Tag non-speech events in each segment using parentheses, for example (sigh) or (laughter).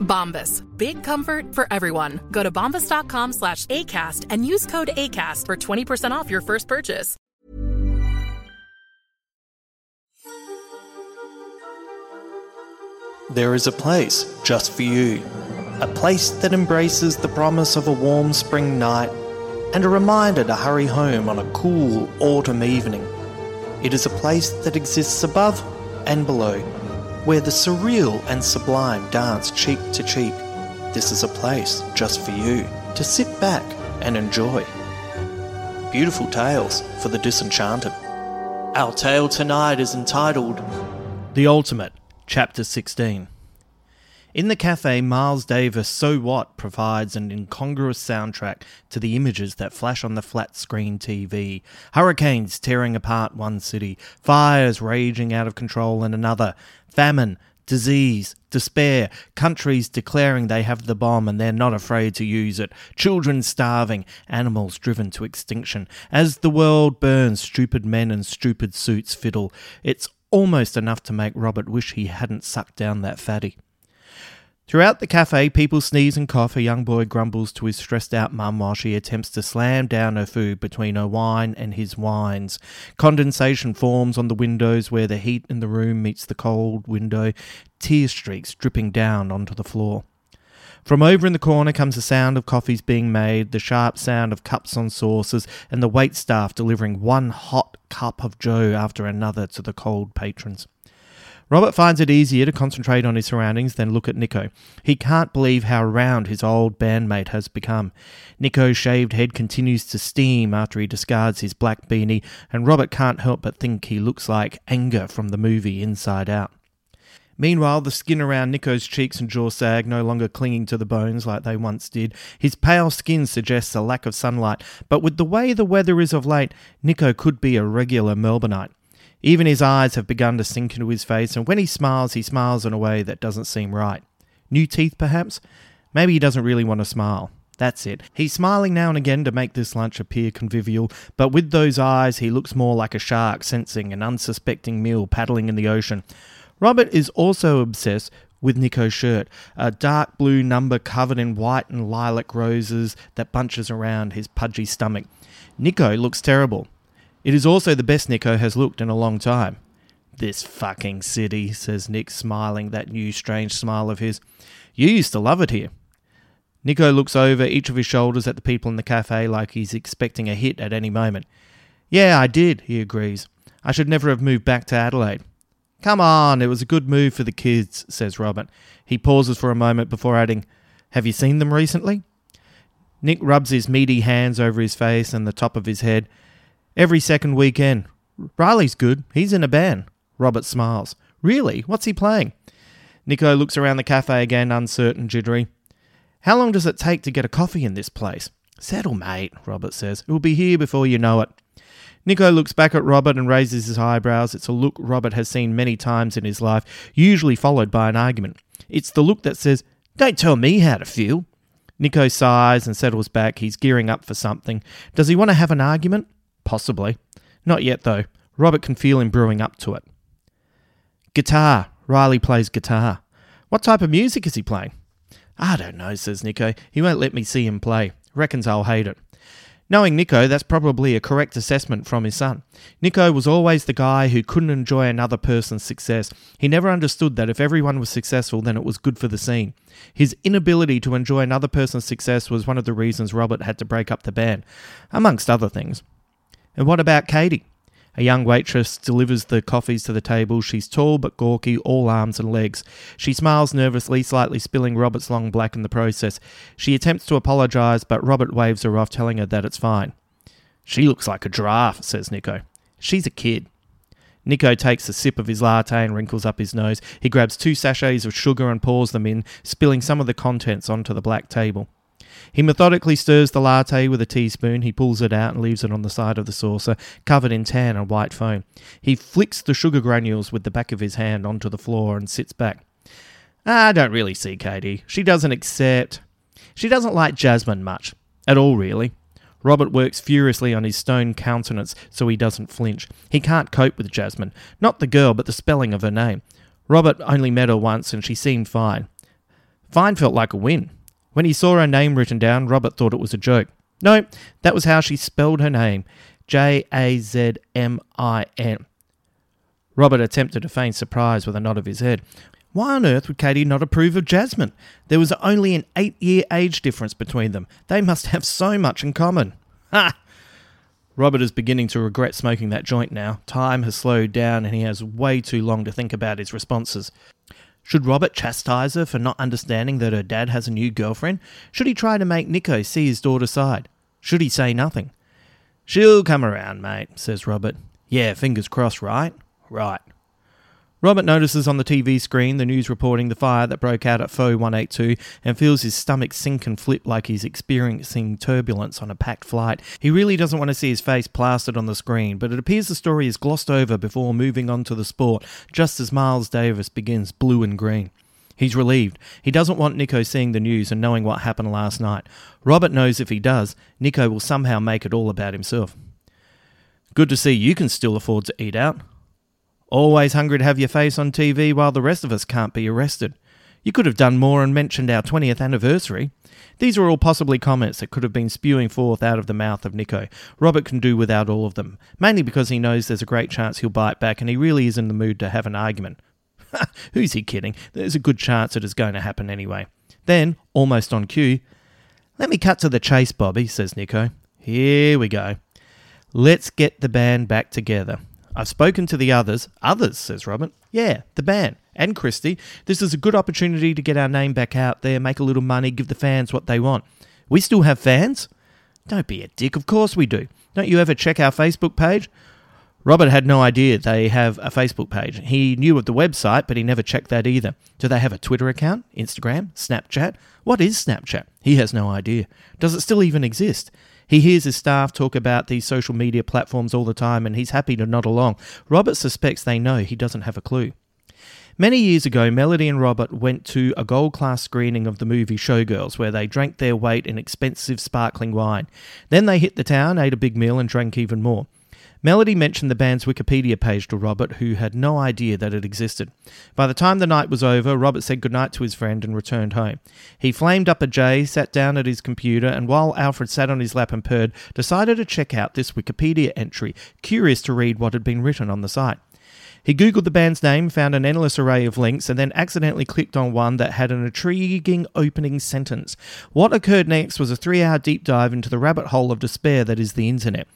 Bombas. Big comfort for everyone. Go to bombas.com slash ACAST and use code ACAST for 20% off your first purchase. There is a place just for you. A place that embraces the promise of a warm spring night and a reminder to hurry home on a cool autumn evening. It is a place that exists above and below, where the surreal and sublime dance cheek to cheek. This is a place just for you to sit back and enjoy. Beautiful tales for the disenchanted. Our tale tonight is entitled The Ultimate, Chapter 16. In the cafe, Miles Davis So What provides an incongruous soundtrack to the images that flash on the flat screen TV. Hurricanes tearing apart one city, fires raging out of control in another, famine, disease, despair, countries declaring they have the bomb and they're not afraid to use it, children starving, animals driven to extinction. As the world burns, stupid men in stupid suits fiddle. It's almost enough to make Robert wish he hadn't sucked down that fatty. Throughout the cafe, people sneeze and cough. A young boy grumbles to his stressed out mum while she attempts to slam down her food between her wine and his wines. Condensation forms on the windows where the heat in the room meets the cold window, tear streaks dripping down onto the floor. From over in the corner comes the sound of coffees being made, the sharp sound of cups on saucers, and the wait staff delivering one hot cup of joe after another to the cold patrons. Robert finds it easier to concentrate on his surroundings than look at Nikko. He can't believe how round his old bandmate has become. Nikko's shaved head continues to steam after he discards his black beanie, and Robert can't help but think he looks like Anger from the movie Inside Out. Meanwhile, the skin around Nikko's cheeks and jaw sag, no longer clinging to the bones like they once did. His pale skin suggests a lack of sunlight, but with the way the weather is of late, Nikko could be a regular Melbourneite. Even his eyes have begun to sink into his face, and when he smiles, he smiles in a way that doesn't seem right. New teeth, perhaps? Maybe he doesn't really want to smile. That's it. He's smiling now and again to make this lunch appear convivial, but with those eyes, he looks more like a shark sensing an unsuspecting meal paddling in the ocean. Robert is also obsessed with Nikko's shirt, a dark blue number covered in white and lilac roses that bunches around his pudgy stomach. Nikko looks terrible. It is also the best Nikko has looked in a long time. This fucking city, says Nick, smiling that new strange smile of his. You used to love it here. Nikko looks over each of his shoulders at the people in the cafe like he's expecting a hit at any moment. Yeah, I did, he agrees. I should never have moved back to Adelaide. Come on, it was a good move for the kids, says Robert. He pauses for a moment before adding, Have you seen them recently? Nick rubs his meaty hands over his face and the top of his head. Every second weekend. Riley's good. He's in a band. Robert smiles. Really? What's he playing? Nikko looks around the cafe again, uncertain, jittery. How long does it take to get a coffee in this place? Settle, mate, Robert says. It will be here before you know it. Nikko looks back at Robert and raises his eyebrows. It's a look Robert has seen many times in his life, usually followed by an argument. It's the look that says, Don't tell me how to feel. Nikko sighs and settles back. He's gearing up for something. Does he want to have an argument? Possibly. Not yet, though. Robert can feel him brewing up to it. Guitar. Riley plays guitar. What type of music is he playing? I don't know, says Nikko. He won't let me see him play. Reckons I'll hate it. Knowing Nikko, that's probably a correct assessment from his son. Nikko was always the guy who couldn't enjoy another person's success. He never understood that if everyone was successful, then it was good for the scene. His inability to enjoy another person's success was one of the reasons Robert had to break up the band, amongst other things. And what about Katie? A young waitress delivers the coffees to the table. She's tall but gawky, all arms and legs. She smiles nervously, slightly spilling Robert's long black in the process. She attempts to apologise, but Robert waves her off, telling her that it's fine. She looks like a giraffe, says Nikko. She's a kid. Nikko takes a sip of his latte and wrinkles up his nose. He grabs two sachets of sugar and pours them in, spilling some of the contents onto the black table. He methodically stirs the latte with a teaspoon. He pulls it out and leaves it on the side of the saucer, covered in tan and white foam. He flicks the sugar granules with the back of his hand onto the floor and sits back. I don't really see Katie. She doesn't accept. She doesn't like Jasmine much. At all, really. Robert works furiously on his stone countenance so he doesn't flinch. He can't cope with Jasmine. Not the girl, but the spelling of her name. Robert only met her once and she seemed fine. Fine felt like a win. When he saw her name written down, Robert thought it was a joke. No, that was how she spelled her name J A Z M I N. Robert attempted to feign surprise with a nod of his head. Why on earth would Katie not approve of Jasmine? There was only an eight year age difference between them. They must have so much in common. Ha! Robert is beginning to regret smoking that joint now. Time has slowed down and he has way too long to think about his responses. Should Robert chastise her for not understanding that her dad has a new girlfriend? Should he try to make Nikko see his daughter's side? Should he say nothing? She'll come around, mate, says Robert. Yeah, fingers crossed, right? Right. Robert notices on the TV screen the news reporting the fire that broke out at FO 182 and feels his stomach sink and flip like he's experiencing turbulence on a packed flight. He really doesn't want to see his face plastered on the screen, but it appears the story is glossed over before moving on to the sport, just as Miles Davis begins Blue in Green. He's relieved. He doesn't want Nikko seeing the news and knowing what happened last night. Robert knows if he does, Nikko will somehow make it all about himself. Good to see you can still afford to eat out. Always hungry to have your face on TV while the rest of us can't be arrested. You could have done more and mentioned our 20th anniversary. These are all possibly comments that could have been spewing forth out of the mouth of Nikko. Robert can do without all of them, mainly because he knows there's a great chance he'll bite back and he really is in the mood to have an argument. (laughs) Who's he kidding? There's a good chance it is going to happen anyway. Then, almost on cue, let me cut to the chase, Bobby, says Nikko. Here we go. Let's get the band back together. I've spoken to the others. Others, says Robert. Yeah, the band. And Christy. This is a good opportunity to get our name back out there, make a little money, give the fans what they want. We still have fans? Don't be a dick, of course we do. Don't you ever check our Facebook page? Robert had no idea they have a Facebook page. He knew of the website, but he never checked that either. Do they have a Twitter account, Instagram, Snapchat? What is Snapchat? He has no idea. Does it still even exist? He hears his staff talk about these social media platforms all the time and he's happy to nod along. Robert suspects they know he doesn't have a clue. Many years ago, Melody and Robert went to a gold class screening of the movie Showgirls, where they drank their weight in expensive sparkling wine. Then they hit the town, ate a big meal, and drank even more. Melody mentioned the band's Wikipedia page to Robert, who had no idea that it existed. By the time the night was over, Robert said goodnight to his friend and returned home. He flamed up a J, sat down at his computer, and while Alfred sat on his lap and purred, decided to check out this Wikipedia entry, curious to read what had been written on the site. He googled the band's name, found an endless array of links, and then accidentally clicked on one that had an intriguing opening sentence. What occurred next was a three hour deep dive into the rabbit hole of despair that is the internet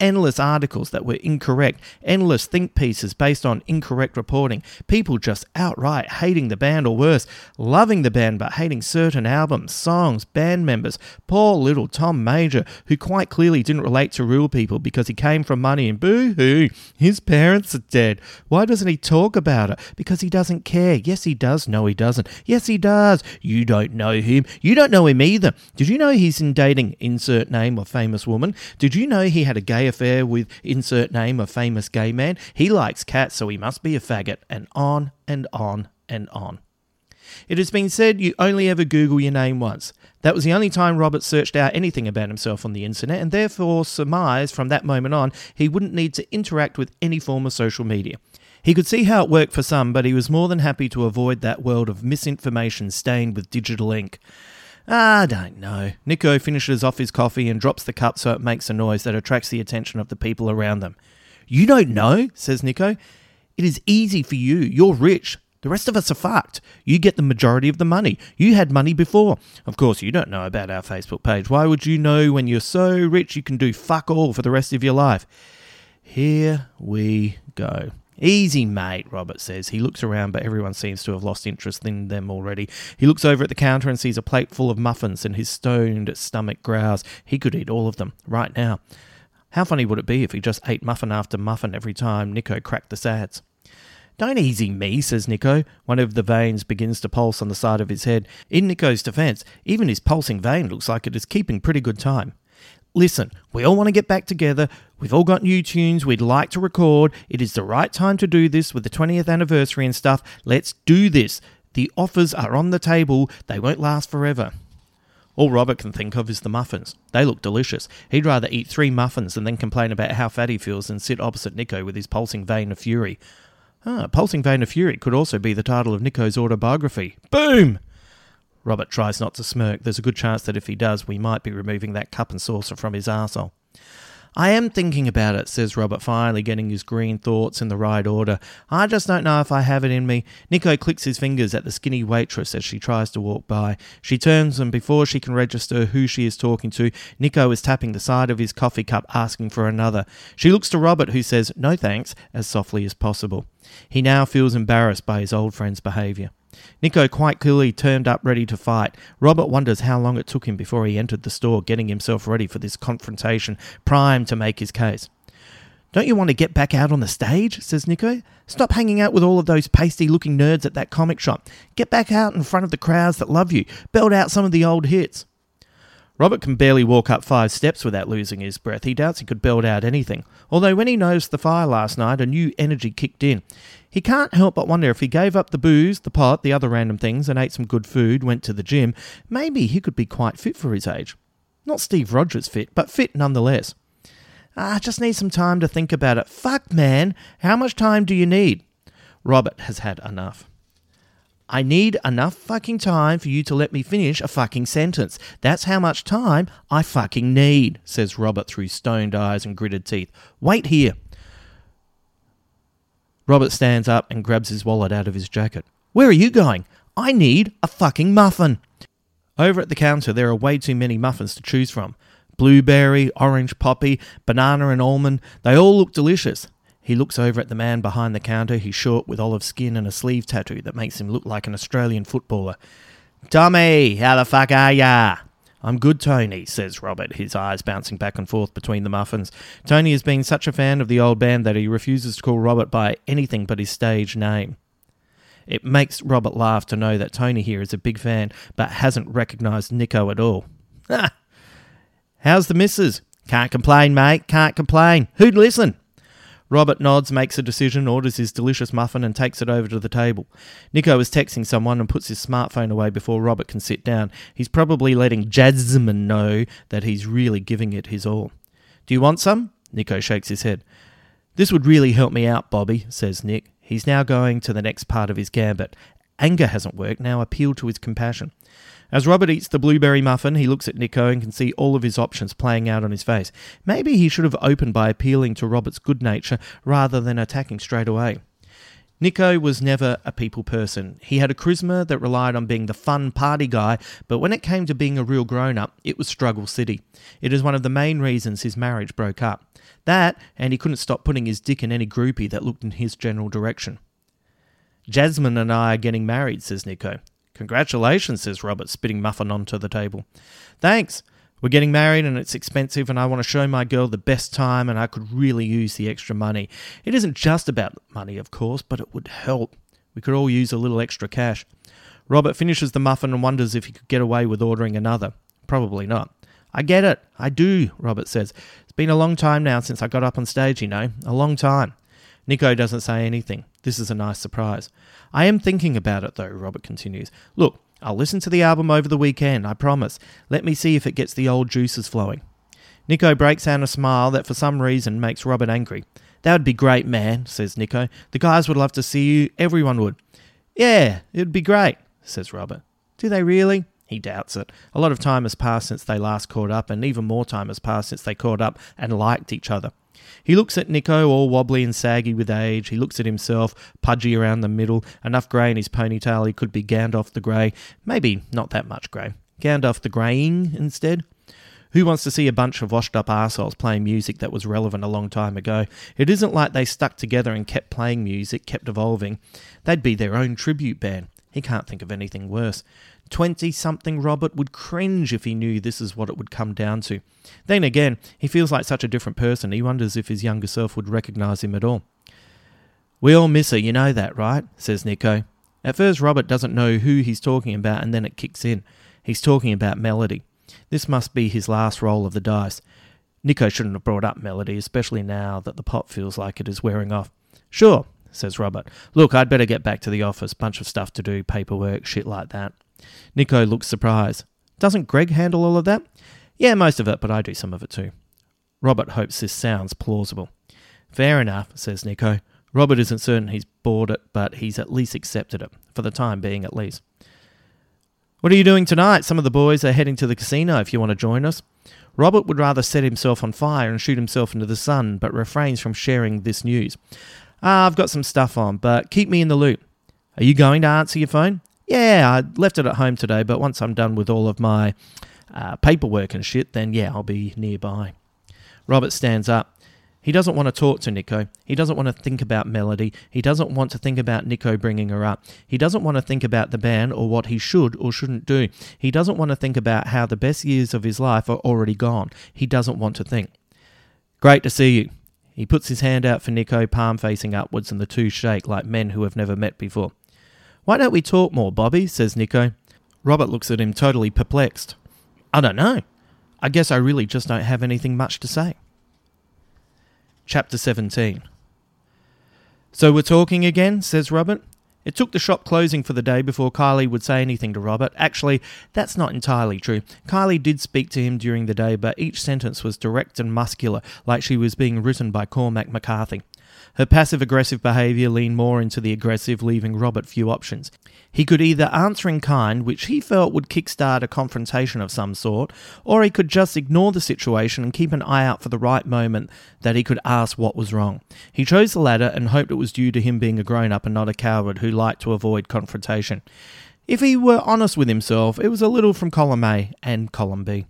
endless articles that were incorrect, endless think pieces based on incorrect reporting, people just outright hating the band or worse, loving the band but hating certain albums, songs, band members. Poor little Tom Major, who quite clearly didn't relate to real people because he came from money and boo hoo, his parents are dead. Why doesn't he talk about it? Because he doesn't care. Yes, he does. No, he doesn't. Yes, he does. You don't know him. You don't know him either. Did you know he's in dating insert name of famous woman? Did you know he had a gay affair with insert name a famous gay man. He likes cats, so he must be a faggot, and on and on and on. It has been said you only ever Google your name once. That was the only time Robert searched out anything about himself on the internet, and therefore surmised from that moment on he wouldn't need to interact with any form of social media. He could see how it worked for some, but he was more than happy to avoid that world of misinformation stained with digital ink. I don't know. Nikko finishes off his coffee and drops the cup so it makes a noise that attracts the attention of the people around them. You don't know, says Nikko. It is easy for you. You're rich. The rest of us are fucked. You get the majority of the money. You had money before. Of course, you don't know about our Facebook page. Why would you know when you're so rich you can do fuck all for the rest of your life? Here we go. Easy, mate, Robert says. He looks around, but everyone seems to have lost interest in them already. He looks over at the counter and sees a plate full of muffins, and his stoned stomach growls. He could eat all of them right now. How funny would it be if he just ate muffin after muffin every time Nikko cracked the sads? Don't easy me, says Nikko. One of the veins begins to pulse on the side of his head. In Nikko's defense, even his pulsing vein looks like it is keeping pretty good time. Listen, we all want to get back together. We've all got new tunes we'd like to record. It is the right time to do this with the 20th anniversary and stuff. Let's do this. The offers are on the table. They won't last forever. All Robert can think of is the muffins. They look delicious. He'd rather eat three muffins and then complain about how fat he feels than sit opposite Nikko with his pulsing vein of fury. Ah, Pulsing Vein of Fury could also be the title of Nikko's autobiography. Boom! Robert tries not to smirk. There's a good chance that if he does, we might be removing that cup and saucer from his arsehole. I am thinking about it, says Robert, finally getting his green thoughts in the right order. I just don't know if I have it in me. Nikko clicks his fingers at the skinny waitress as she tries to walk by. She turns, and before she can register who she is talking to, Nikko is tapping the side of his coffee cup, asking for another. She looks to Robert, who says, No thanks, as softly as possible. He now feels embarrassed by his old friend's behaviour. Nikko quite clearly turned up ready to fight. Robert wonders how long it took him before he entered the store, getting himself ready for this confrontation, primed to make his case. Don't you want to get back out on the stage? says Nikko. Stop hanging out with all of those pasty looking nerds at that comic shop. Get back out in front of the crowds that love you. Belt out some of the old hits. Robert can barely walk up five steps without losing his breath. He doubts he could belt out anything. Although when he noticed the fire last night, a new energy kicked in. He can't help but wonder if he gave up the booze, the pot, the other random things, and ate some good food, went to the gym, maybe he could be quite fit for his age. Not Steve Rogers fit, but fit nonetheless. Ah, I just need some time to think about it. Fuck, man. How much time do you need? Robert has had enough. I need enough fucking time for you to let me finish a fucking sentence. That's how much time I fucking need, says Robert through stoned eyes and gritted teeth. Wait here. Robert stands up and grabs his wallet out of his jacket. Where are you going? I need a fucking muffin. Over at the counter, there are way too many muffins to choose from. Blueberry, orange poppy, banana, and almond. They all look delicious. He looks over at the man behind the counter. He's short with olive skin and a sleeve tattoo that makes him look like an Australian footballer. Tommy, how the fuck are ya? I'm good, Tony, says Robert, his eyes bouncing back and forth between the muffins. Tony has been such a fan of the old band that he refuses to call Robert by anything but his stage name. It makes Robert laugh to know that Tony here is a big fan, but hasn't recognised Nikko at all. (laughs) How's the missus? Can't complain, mate, can't complain. Who'd listen? Robert nods, makes a decision, orders his delicious muffin, and takes it over to the table. Nikko is texting someone and puts his smartphone away before Robert can sit down. He's probably letting Jasmine know that he's really giving it his all. Do you want some? Nikko shakes his head. This would really help me out, Bobby, says Nick. He's now going to the next part of his gambit. Anger hasn't worked, now appeal to his compassion. As Robert eats the blueberry muffin, he looks at Nikko and can see all of his options playing out on his face. Maybe he should have opened by appealing to Robert's good nature rather than attacking straight away. Nikko was never a people person. He had a charisma that relied on being the fun party guy, but when it came to being a real grown up, it was struggle city. It is one of the main reasons his marriage broke up. That, and he couldn't stop putting his dick in any groupie that looked in his general direction. Jasmine and I are getting married, says Nikko. Congratulations, says Robert, spitting muffin onto the table. Thanks. We're getting married and it's expensive, and I want to show my girl the best time, and I could really use the extra money. It isn't just about money, of course, but it would help. We could all use a little extra cash. Robert finishes the muffin and wonders if he could get away with ordering another. Probably not. I get it. I do, Robert says. It's been a long time now since I got up on stage, you know. A long time. Nikko doesn't say anything. This is a nice surprise. I am thinking about it though, Robert continues. Look, I'll listen to the album over the weekend, I promise. Let me see if it gets the old juices flowing. Nikko breaks out a smile that for some reason makes Robert angry. That would be great, man, says Nikko. The guys would love to see you. Everyone would. Yeah, it'd be great, says Robert. Do they really? He doubts it. A lot of time has passed since they last caught up, and even more time has passed since they caught up and liked each other. He looks at Nikko, all wobbly and saggy with age. He looks at himself, pudgy around the middle, enough grey in his ponytail he could be Gandalf the Grey. Maybe not that much grey. Gandalf the Greying instead. Who wants to see a bunch of washed up assholes playing music that was relevant a long time ago? It isn't like they stuck together and kept playing music, kept evolving. They'd be their own tribute band. He can't think of anything worse. Twenty something Robert would cringe if he knew this is what it would come down to. Then again, he feels like such a different person, he wonders if his younger self would recognise him at all. We all miss her, you know that, right? says Nikko. At first, Robert doesn't know who he's talking about, and then it kicks in. He's talking about Melody. This must be his last roll of the dice. Nikko shouldn't have brought up Melody, especially now that the pot feels like it is wearing off. Sure, says Robert. Look, I'd better get back to the office. Bunch of stuff to do, paperwork, shit like that. Nikko looks surprised. Doesn't Greg handle all of that? Yeah, most of it, but I do some of it too. Robert hopes this sounds plausible. Fair enough, says Nikko. Robert isn't certain he's bought it, but he's at least accepted it, for the time being at least. What are you doing tonight? Some of the boys are heading to the casino if you want to join us. Robert would rather set himself on fire and shoot himself into the sun, but refrains from sharing this news. Ah, I've got some stuff on, but keep me in the loop. Are you going to answer your phone? Yeah, I left it at home today, but once I'm done with all of my uh, paperwork and shit, then yeah, I'll be nearby. Robert stands up. He doesn't want to talk to Nikko. He doesn't want to think about Melody. He doesn't want to think about Nikko bringing her up. He doesn't want to think about the band or what he should or shouldn't do. He doesn't want to think about how the best years of his life are already gone. He doesn't want to think. Great to see you. He puts his hand out for Nikko, palm facing upwards, and the two shake like men who have never met before. Why don't we talk more, Bobby? says Nikko. Robert looks at him totally perplexed. I don't know. I guess I really just don't have anything much to say. Chapter 17 So we're talking again, says Robert. It took the shop closing for the day before Kylee would say anything to Robert. Actually, that's not entirely true. Kylee did speak to him during the day, but each sentence was direct and muscular, like she was being written by Cormac McCarthy. Her passive aggressive behaviour leaned more into the aggressive, leaving Robert few options. He could either answer in kind, which he felt would kickstart a confrontation of some sort, or he could just ignore the situation and keep an eye out for the right moment that he could ask what was wrong. He chose the latter and hoped it was due to him being a grown up and not a coward who liked to avoid confrontation. If he were honest with himself, it was a little from column A and column B.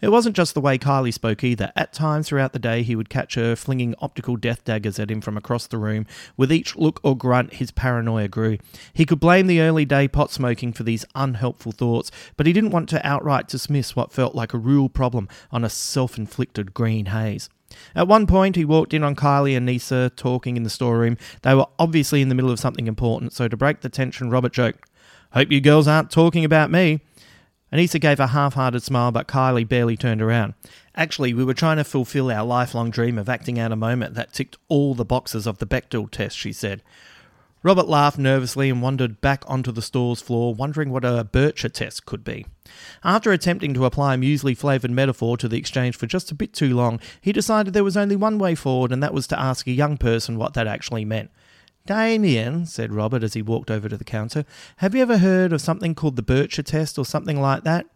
It wasn't just the way Kylee spoke either. At times throughout the day, he would catch her flinging optical death daggers at him from across the room. With each look or grunt, his paranoia grew. He could blame the early day pot smoking for these unhelpful thoughts, but he didn't want to outright dismiss what felt like a real problem on a self inflicted green haze. At one point, he walked in on Kylee and Anissa talking in the storeroom. They were obviously in the middle of something important, so to break the tension, Robert joked, Hope you girls aren't talking about me. Anissa gave a half hearted smile, but Kylee barely turned around. Actually, we were trying to fulfill our lifelong dream of acting out a moment that ticked all the boxes of the Bechdel test, she said. Robert laughed nervously and wandered back onto the store's floor, wondering what a Bircher test could be. After attempting to apply a muesli flavoured metaphor to the exchange for just a bit too long, he decided there was only one way forward, and that was to ask a young person what that actually meant. Damien, said Robert as he walked over to the counter, have you ever heard of something called the Bircher test or something like that?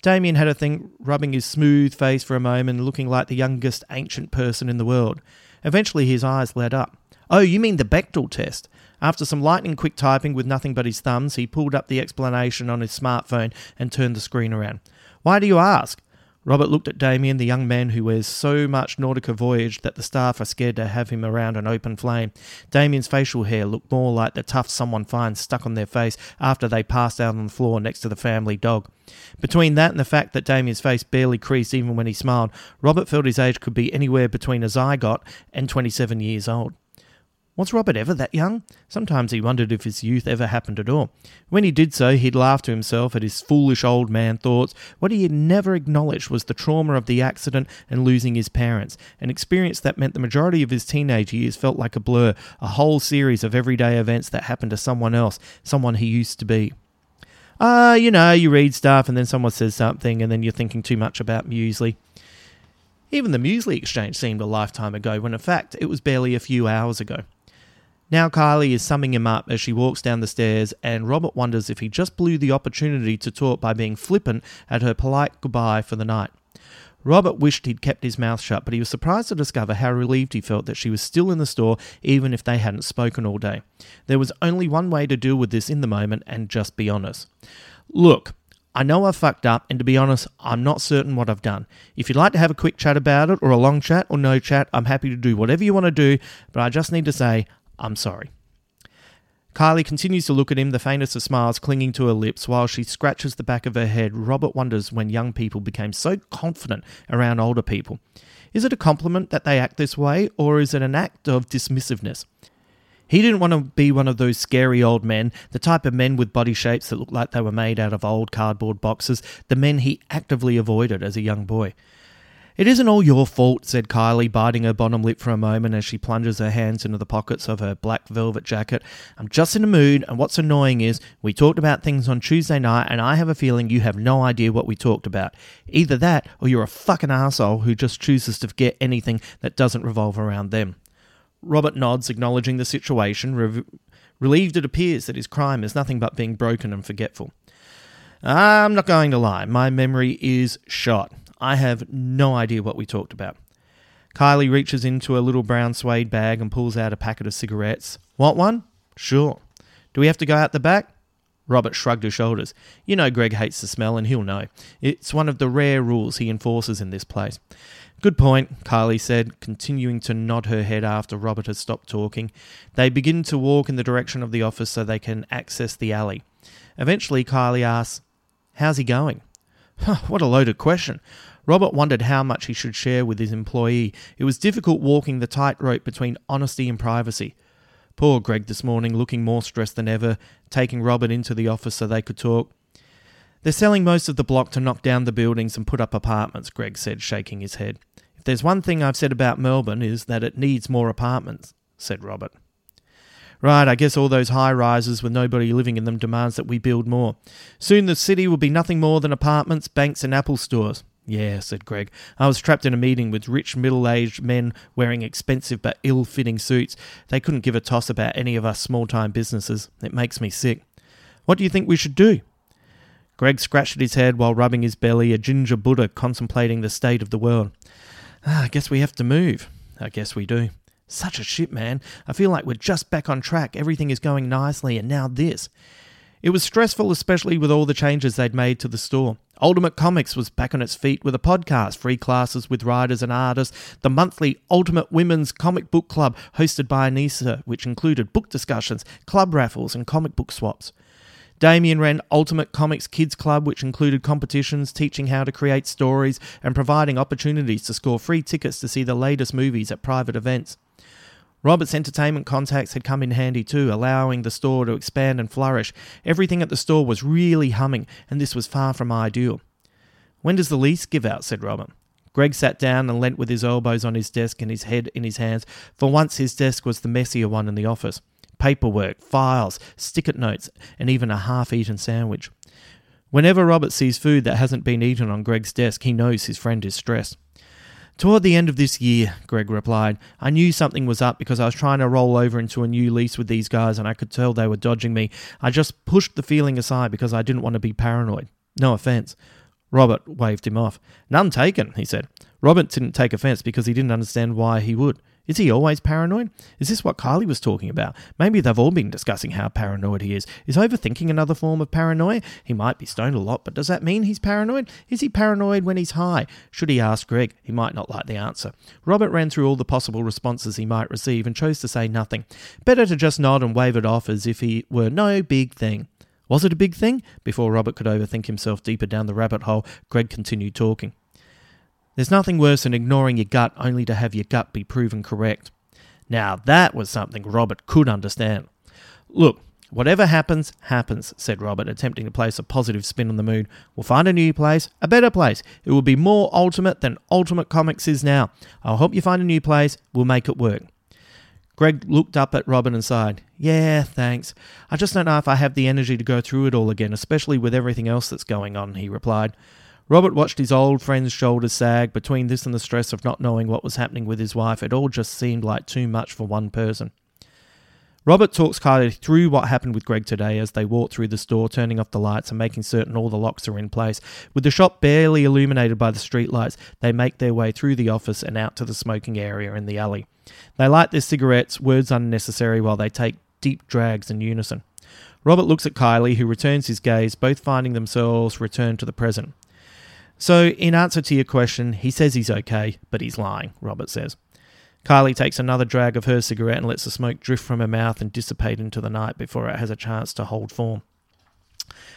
Damien had a thing rubbing his smooth face for a moment, looking like the youngest ancient person in the world. Eventually his eyes lit up. Oh, you mean the Bechdel test? After some lightning quick typing with nothing but his thumbs, he pulled up the explanation on his smartphone and turned the screen around. Why do you ask? Robert looked at Damien, the young man who wears so much Nautica Voyage that the staff are scared to have him around an open flame. Damien's facial hair looked more like the tuft someone finds stuck on their face after they passed out on the floor next to the family dog. Between that and the fact that Damien's face barely creased even when he smiled, Robert felt his age could be anywhere between a zygote and 27 years old. Was Robert ever that young? Sometimes he wondered if his youth ever happened at all. When he did so, he'd laugh to himself at his foolish old man thoughts. What he had never acknowledged was the trauma of the accident and losing his parents, an experience that meant the majority of his teenage years felt like a blur, a whole series of everyday events that happened to someone else, someone he used to be. Ah, uh, you know, you read stuff and then someone says something and then you're thinking too much about muesli. Even the muesli exchange seemed a lifetime ago, when in fact it was barely a few hours ago. Now Kylee is summing him up as she walks down the stairs, and Robert wonders if he just blew the opportunity to talk by being flippant at her polite goodbye for the night. Robert wished he'd kept his mouth shut, but he was surprised to discover how relieved he felt that she was still in the store, even if they hadn't spoken all day. There was only one way to deal with this in the moment, and just be honest. Look, I know I fucked up, and to be honest, I'm not certain what I've done. If you'd like to have a quick chat about it, or a long chat, or no chat, I'm happy to do whatever you want to do, but I just need to say, I'm sorry. Kylee continues to look at him, the faintest of smiles clinging to her lips, while she scratches the back of her head. Robert wonders when young people became so confident around older people. Is it a compliment that they act this way, or is it an act of dismissiveness? He didn't want to be one of those scary old men, the type of men with body shapes that looked like they were made out of old cardboard boxes, the men he actively avoided as a young boy. It isn't all your fault, said Kylee, biting her bottom lip for a moment as she plunges her hands into the pockets of her black velvet jacket. I'm just in a mood, and what's annoying is we talked about things on Tuesday night, and I have a feeling you have no idea what we talked about. Either that, or you're a fucking asshole who just chooses to forget anything that doesn't revolve around them. Robert nods, acknowledging the situation. Re- relieved it appears that his crime is nothing but being broken and forgetful. Ah, I'm not going to lie, my memory is shot. I have no idea what we talked about. Kylee reaches into a little brown suede bag and pulls out a packet of cigarettes. Want one? Sure. Do we have to go out the back? Robert shrugged his shoulders. You know Greg hates the smell, and he'll know. It's one of the rare rules he enforces in this place. Good point, Kylee said, continuing to nod her head after Robert has stopped talking. They begin to walk in the direction of the office so they can access the alley. Eventually, Kylee asks, How's he going? (laughs) what a loaded question. Robert wondered how much he should share with his employee. It was difficult walking the tightrope between honesty and privacy. Poor Greg this morning, looking more stressed than ever, taking Robert into the office so they could talk. They're selling most of the block to knock down the buildings and put up apartments, Greg said, shaking his head. If there's one thing I've said about Melbourne is that it needs more apartments, said Robert. Right, I guess all those high rises with nobody living in them demands that we build more. Soon the city will be nothing more than apartments, banks, and Apple stores. Yeah, said Greg. I was trapped in a meeting with rich middle aged men wearing expensive but ill fitting suits. They couldn't give a toss about any of us small time businesses. It makes me sick. What do you think we should do? Greg scratched his head while rubbing his belly, a ginger Buddha contemplating the state of the world. Ah, I guess we have to move. I guess we do. Such a shit, man. I feel like we're just back on track. Everything is going nicely, and now this. It was stressful, especially with all the changes they'd made to the store. Ultimate Comics was back on its feet with a podcast, free classes with writers and artists, the monthly Ultimate Women's Comic Book Club hosted by Anissa, which included book discussions, club raffles, and comic book swaps. Damien ran Ultimate Comics Kids Club, which included competitions, teaching how to create stories, and providing opportunities to score free tickets to see the latest movies at private events. Robert's entertainment contacts had come in handy too, allowing the store to expand and flourish. Everything at the store was really humming, and this was far from ideal. When does the lease give out? said Robert. Greg sat down and leant with his elbows on his desk and his head in his hands. For once, his desk was the messier one in the office paperwork, files, sticker notes, and even a half eaten sandwich. Whenever Robert sees food that hasn't been eaten on Greg's desk, he knows his friend is stressed. Toward the end of this year, Greg replied, I knew something was up because I was trying to roll over into a new lease with these guys and I could tell they were dodging me. I just pushed the feeling aside because I didn't want to be paranoid. No offense. Robert waved him off. None taken, he said. Robert didn't take offense because he didn't understand why he would. Is he always paranoid? Is this what Kylee was talking about? Maybe they've all been discussing how paranoid he is. Is overthinking another form of paranoia? He might be stoned a lot, but does that mean he's paranoid? Is he paranoid when he's high? Should he ask Greg? He might not like the answer. Robert ran through all the possible responses he might receive and chose to say nothing. Better to just nod and wave it off as if he were no big thing. Was it a big thing? Before Robert could overthink himself deeper down the rabbit hole, Greg continued talking. There's nothing worse than ignoring your gut only to have your gut be proven correct. Now, that was something Robert could understand. Look, whatever happens, happens, said Robert, attempting to place a positive spin on the mood. We'll find a new place, a better place. It will be more ultimate than Ultimate Comics is now. I'll help you find a new place. We'll make it work. Greg looked up at Robin and sighed. Yeah, thanks. I just don't know if I have the energy to go through it all again, especially with everything else that's going on, he replied. Robert watched his old friend's shoulders sag. Between this and the stress of not knowing what was happening with his wife, it all just seemed like too much for one person. Robert talks Kylee through what happened with Greg today as they walk through the store, turning off the lights and making certain all the locks are in place. With the shop barely illuminated by the streetlights, they make their way through the office and out to the smoking area in the alley. They light their cigarettes, words unnecessary, while they take deep drags in unison. Robert looks at Kylee, who returns his gaze, both finding themselves returned to the present. So, in answer to your question, he says he's okay, but he's lying, Robert says. Kylee takes another drag of her cigarette and lets the smoke drift from her mouth and dissipate into the night before it has a chance to hold form.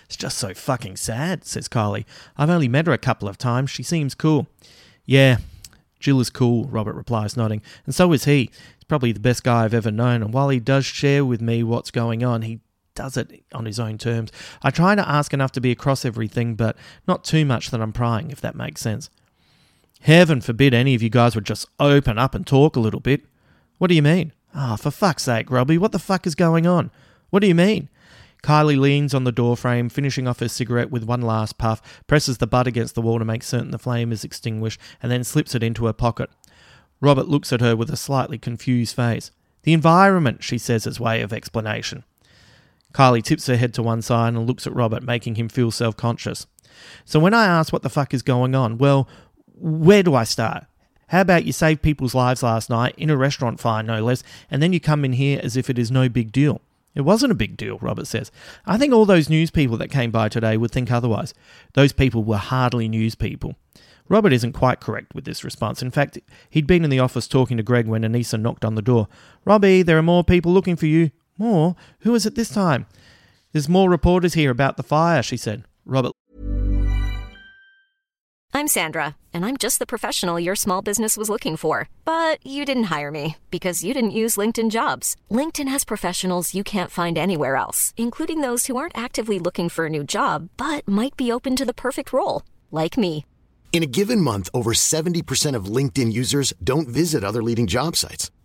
It's just so fucking sad, says Kylie. I've only met her a couple of times. She seems cool. Yeah, Jill is cool, Robert replies, nodding, and so is he. He's probably the best guy I've ever known, and while he does share with me what's going on, he does it on his own terms. I try to ask enough to be across everything, but not too much that I'm prying, if that makes sense. Heaven forbid any of you guys would just open up and talk a little bit. What do you mean? Ah, oh, for fuck's sake, Robbie, what the fuck is going on? What do you mean? Kylee leans on the doorframe, finishing off her cigarette with one last puff, presses the butt against the wall to make certain the flame is extinguished, and then slips it into her pocket. Robert looks at her with a slightly confused face. The environment, she says as way of explanation. Kylee tips her head to one side and looks at Robert, making him feel self conscious. So when I ask what the fuck is going on, well, where do I start? How about you save people's lives last night in a restaurant fire, no less, and then you come in here as if it is no big deal? It wasn't a big deal, Robert says. I think all those news people that came by today would think otherwise. Those people were hardly news people. Robert isn't quite correct with this response. In fact, he'd been in the office talking to Greg when Anissa knocked on the door. Robbie, there are more people looking for you. More? Who is it this time? There's more reporters here about the fire, she said. Robert I'm Sandra, and I'm just the professional your small business was looking for. But you didn't hire me because you didn't use LinkedIn jobs. LinkedIn has professionals you can't find anywhere else, including those who aren't actively looking for a new job but might be open to the perfect role, like me. In a given month, over 70% of LinkedIn users don't visit other leading job sites.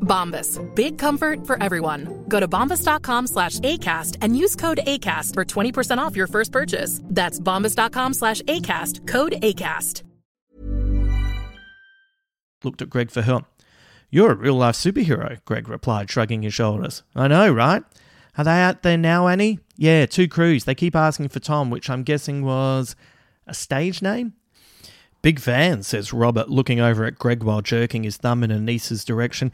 Bombas. Big comfort for everyone. Go to bombas.com slash ACAST and use code ACAST for 20% off your first purchase. That's bombas.com slash ACAST. Code ACAST. Looked at Greg for help. You're a real life superhero, Greg replied, shrugging his shoulders. I know, right? Are they out there now, Annie? Yeah, two crews. They keep asking for Tom, which I'm guessing was a stage name? Big fan, says Robert, looking over at Greg while jerking his thumb in Anissa's direction.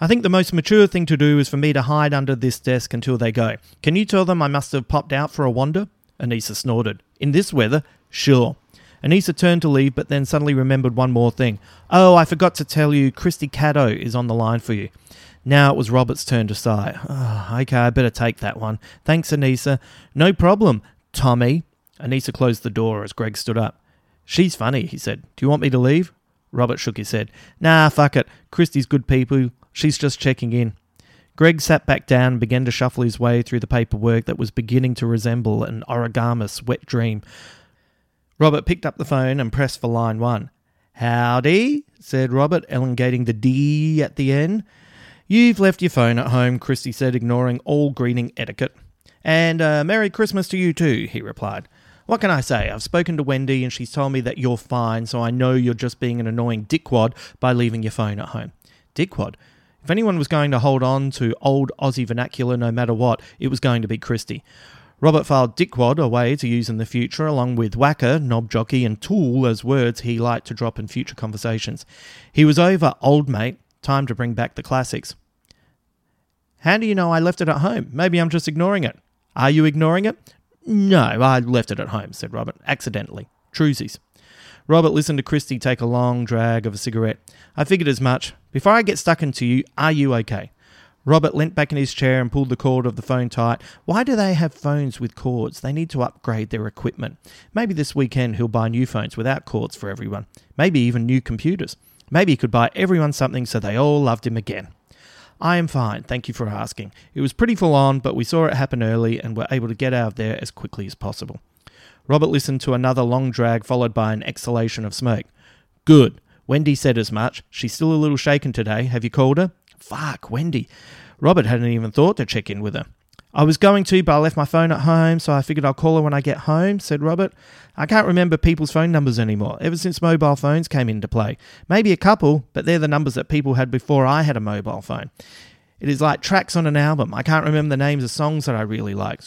I think the most mature thing to do is for me to hide under this desk until they go. Can you tell them I must have popped out for a wander? Anissa snorted. In this weather? Sure. Anissa turned to leave, but then suddenly remembered one more thing. Oh, I forgot to tell you, Christy Caddo is on the line for you. Now it was Robert's turn to sigh. Oh, okay, I better take that one. Thanks, Anissa. No problem, Tommy. Anissa closed the door as Greg stood up. She's funny, he said. Do you want me to leave? Robert shook his head. Nah, fuck it. Christy's good people. She's just checking in. Greg sat back down and began to shuffle his way through the paperwork that was beginning to resemble an origami's wet dream. Robert picked up the phone and pressed for line one. Howdy, said Robert, elongating the D at the end. You've left your phone at home, Christy said, ignoring all greeting etiquette. And uh, Merry Christmas to you too, he replied. What can I say? I've spoken to Wendy and she's told me that you're fine, so I know you're just being an annoying dickwad by leaving your phone at home. Dickwad? If anyone was going to hold on to old Aussie vernacular no matter what, it was going to be Christy. Robert filed dickwad away to use in the future, along with whacker, knob jockey, and tool as words he liked to drop in future conversations. He was over, old mate. Time to bring back the classics. How do you know I left it at home? Maybe I'm just ignoring it. Are you ignoring it? No, I left it at home, said Robert, accidentally. Truesies. Robert listened to Christy take a long drag of a cigarette. I figured as much. Before I get stuck into you, are you okay? Robert leant back in his chair and pulled the cord of the phone tight. Why do they have phones with cords? They need to upgrade their equipment. Maybe this weekend he'll buy new phones without cords for everyone. Maybe even new computers. Maybe he could buy everyone something so they all loved him again. I am fine, thank you for asking. It was pretty full on, but we saw it happen early and were able to get out of there as quickly as possible. Robert listened to another long drag followed by an exhalation of smoke. Good. Wendy said as much. She's still a little shaken today. Have you called her? Fuck, Wendy. Robert hadn't even thought to check in with her. I was going to, but I left my phone at home, so I figured I'll call her when I get home, said Robert. I can't remember people's phone numbers anymore, ever since mobile phones came into play. Maybe a couple, but they're the numbers that people had before I had a mobile phone. It is like tracks on an album. I can't remember the names of songs that I really like.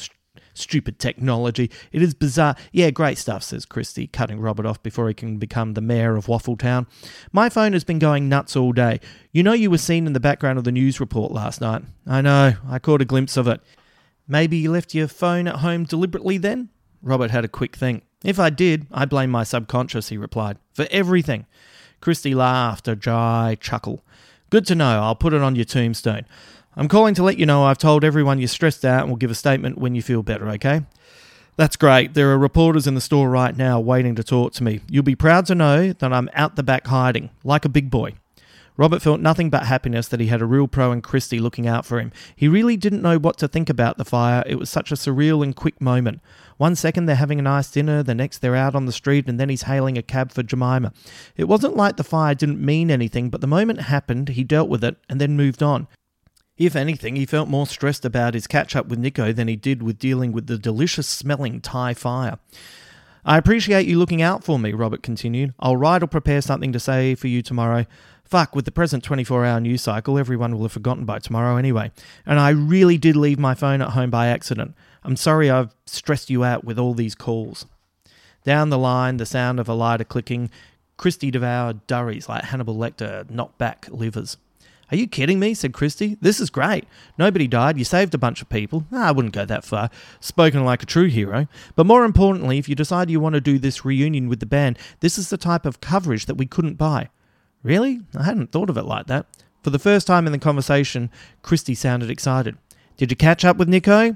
Stupid technology. It is bizarre. Yeah, great stuff, says Christy, cutting Robert off before he can become the mayor of Waffletown. My phone has been going nuts all day. You know you were seen in the background of the news report last night. I know, I caught a glimpse of it. Maybe you left your phone at home deliberately then? Robert had a quick think. If I did, I blame my subconscious, he replied, for everything. Christy laughed, a dry chuckle. Good to know, I'll put it on your tombstone. I'm calling to let you know I've told everyone you're stressed out and will give a statement when you feel better, okay? That's great. There are reporters in the store right now waiting to talk to me. You'll be proud to know that I'm out the back hiding, like a big boy. Robert felt nothing but happiness that he had a real pro in Christy looking out for him. He really didn't know what to think about the fire. It was such a surreal and quick moment. One second they're having a nice dinner, the next they're out on the street, and then he's hailing a cab for Jemima. It wasn't like the fire didn't mean anything, but the moment happened, he dealt with it and then moved on. If anything, he felt more stressed about his catch up with Nikko than he did with dealing with the delicious smelling Thai fire. I appreciate you looking out for me, Robert continued. I'll write or prepare something to say for you tomorrow. Fuck, with the present 24 hour news cycle, everyone will have forgotten by tomorrow anyway. And I really did leave my phone at home by accident. I'm sorry I've stressed you out with all these calls. Down the line, the sound of a lighter clicking, Christy devoured durries like Hannibal Lecter knocked back livers. Are you kidding me? said Christy. This is great. Nobody died. You saved a bunch of people. Ah, I wouldn't go that far. Spoken like a true hero. But more importantly, if you decide you want to do this reunion with the band, this is the type of coverage that we couldn't buy. Really? I hadn't thought of it like that. For the first time in the conversation, Christy sounded excited. Did you catch up with Nikko?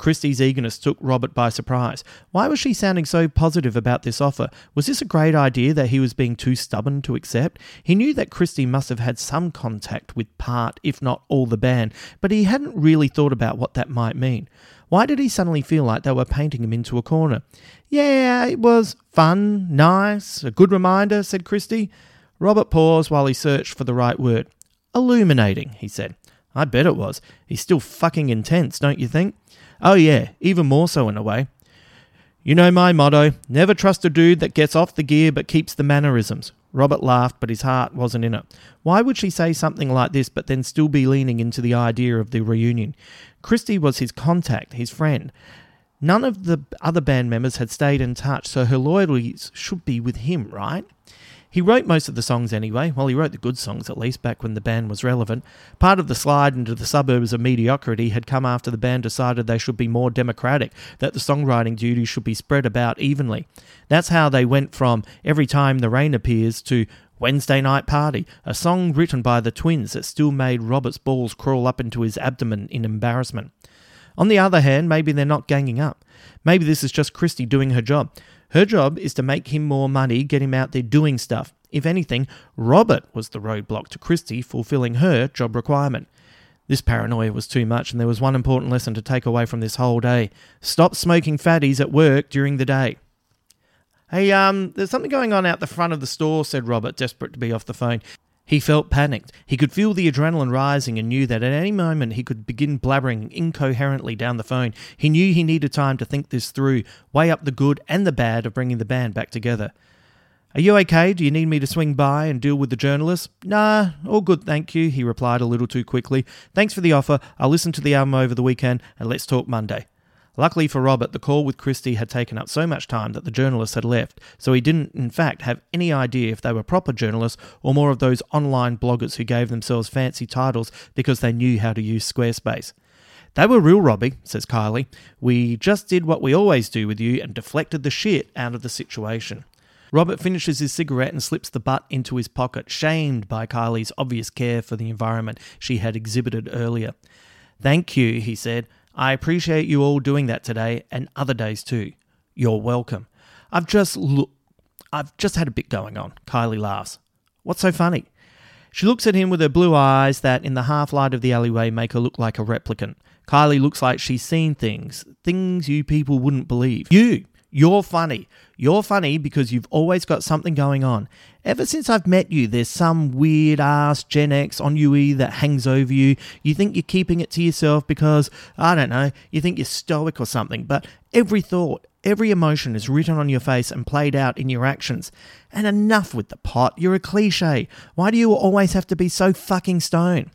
Christy's eagerness took Robert by surprise. Why was she sounding so positive about this offer? Was this a great idea that he was being too stubborn to accept? He knew that Christy must have had some contact with part, if not all, the band, but he hadn't really thought about what that might mean. Why did he suddenly feel like they were painting him into a corner? Yeah, it was fun, nice, a good reminder, said Christy. Robert paused while he searched for the right word. Illuminating, he said. I bet it was. He's still fucking intense, don't you think? Oh, yeah, even more so in a way. You know my motto never trust a dude that gets off the gear but keeps the mannerisms. Robert laughed, but his heart wasn't in it. Why would she say something like this but then still be leaning into the idea of the reunion? Christy was his contact, his friend. None of the other band members had stayed in touch, so her loyalties should be with him, right? He wrote most of the songs anyway. Well, he wrote the good songs at least back when the band was relevant. Part of the slide into the suburbs of mediocrity had come after the band decided they should be more democratic, that the songwriting duties should be spread about evenly. That's how they went from Every Time the Rain Appears to Wednesday Night Party, a song written by the twins that still made Robert's balls crawl up into his abdomen in embarrassment. On the other hand, maybe they're not ganging up. Maybe this is just Christy doing her job. Her job is to make him more money, get him out there doing stuff. If anything, Robert was the roadblock to Christy fulfilling her job requirement. This paranoia was too much, and there was one important lesson to take away from this whole day. Stop smoking fatties at work during the day. Hey, um, there's something going on out the front of the store, said Robert, desperate to be off the phone. He felt panicked. He could feel the adrenaline rising and knew that at any moment he could begin blabbering incoherently down the phone. He knew he needed time to think this through, weigh up the good and the bad of bringing the band back together. Are you okay? Do you need me to swing by and deal with the journalists? Nah, all good, thank you, he replied a little too quickly. Thanks for the offer. I'll listen to the album over the weekend and let's talk Monday. Luckily for Robert, the call with Christy had taken up so much time that the journalist had left, so he didn't, in fact, have any idea if they were proper journalists or more of those online bloggers who gave themselves fancy titles because they knew how to use Squarespace. They were real, Robbie, says Kylee. We just did what we always do with you and deflected the shit out of the situation. Robert finishes his cigarette and slips the butt into his pocket, shamed by Kylee's obvious care for the environment she had exhibited earlier. Thank you, he said. I appreciate you all doing that today and other days too. You're welcome. I've just look I've just had a bit going on. Kylee laughs. What's so funny? She looks at him with her blue eyes that, in the half light of the alleyway, make her look like a replicant. Kylee looks like she's seen things, things you people wouldn't believe. You, you're funny. You're funny because you've always got something going on. Ever since I've met you, there's some weird ass Gen X ennui that hangs over you. You think you're keeping it to yourself because, I don't know, you think you're stoic or something, but every thought, every emotion is written on your face and played out in your actions. And enough with the pot, you're a cliche. Why do you always have to be so fucking stone?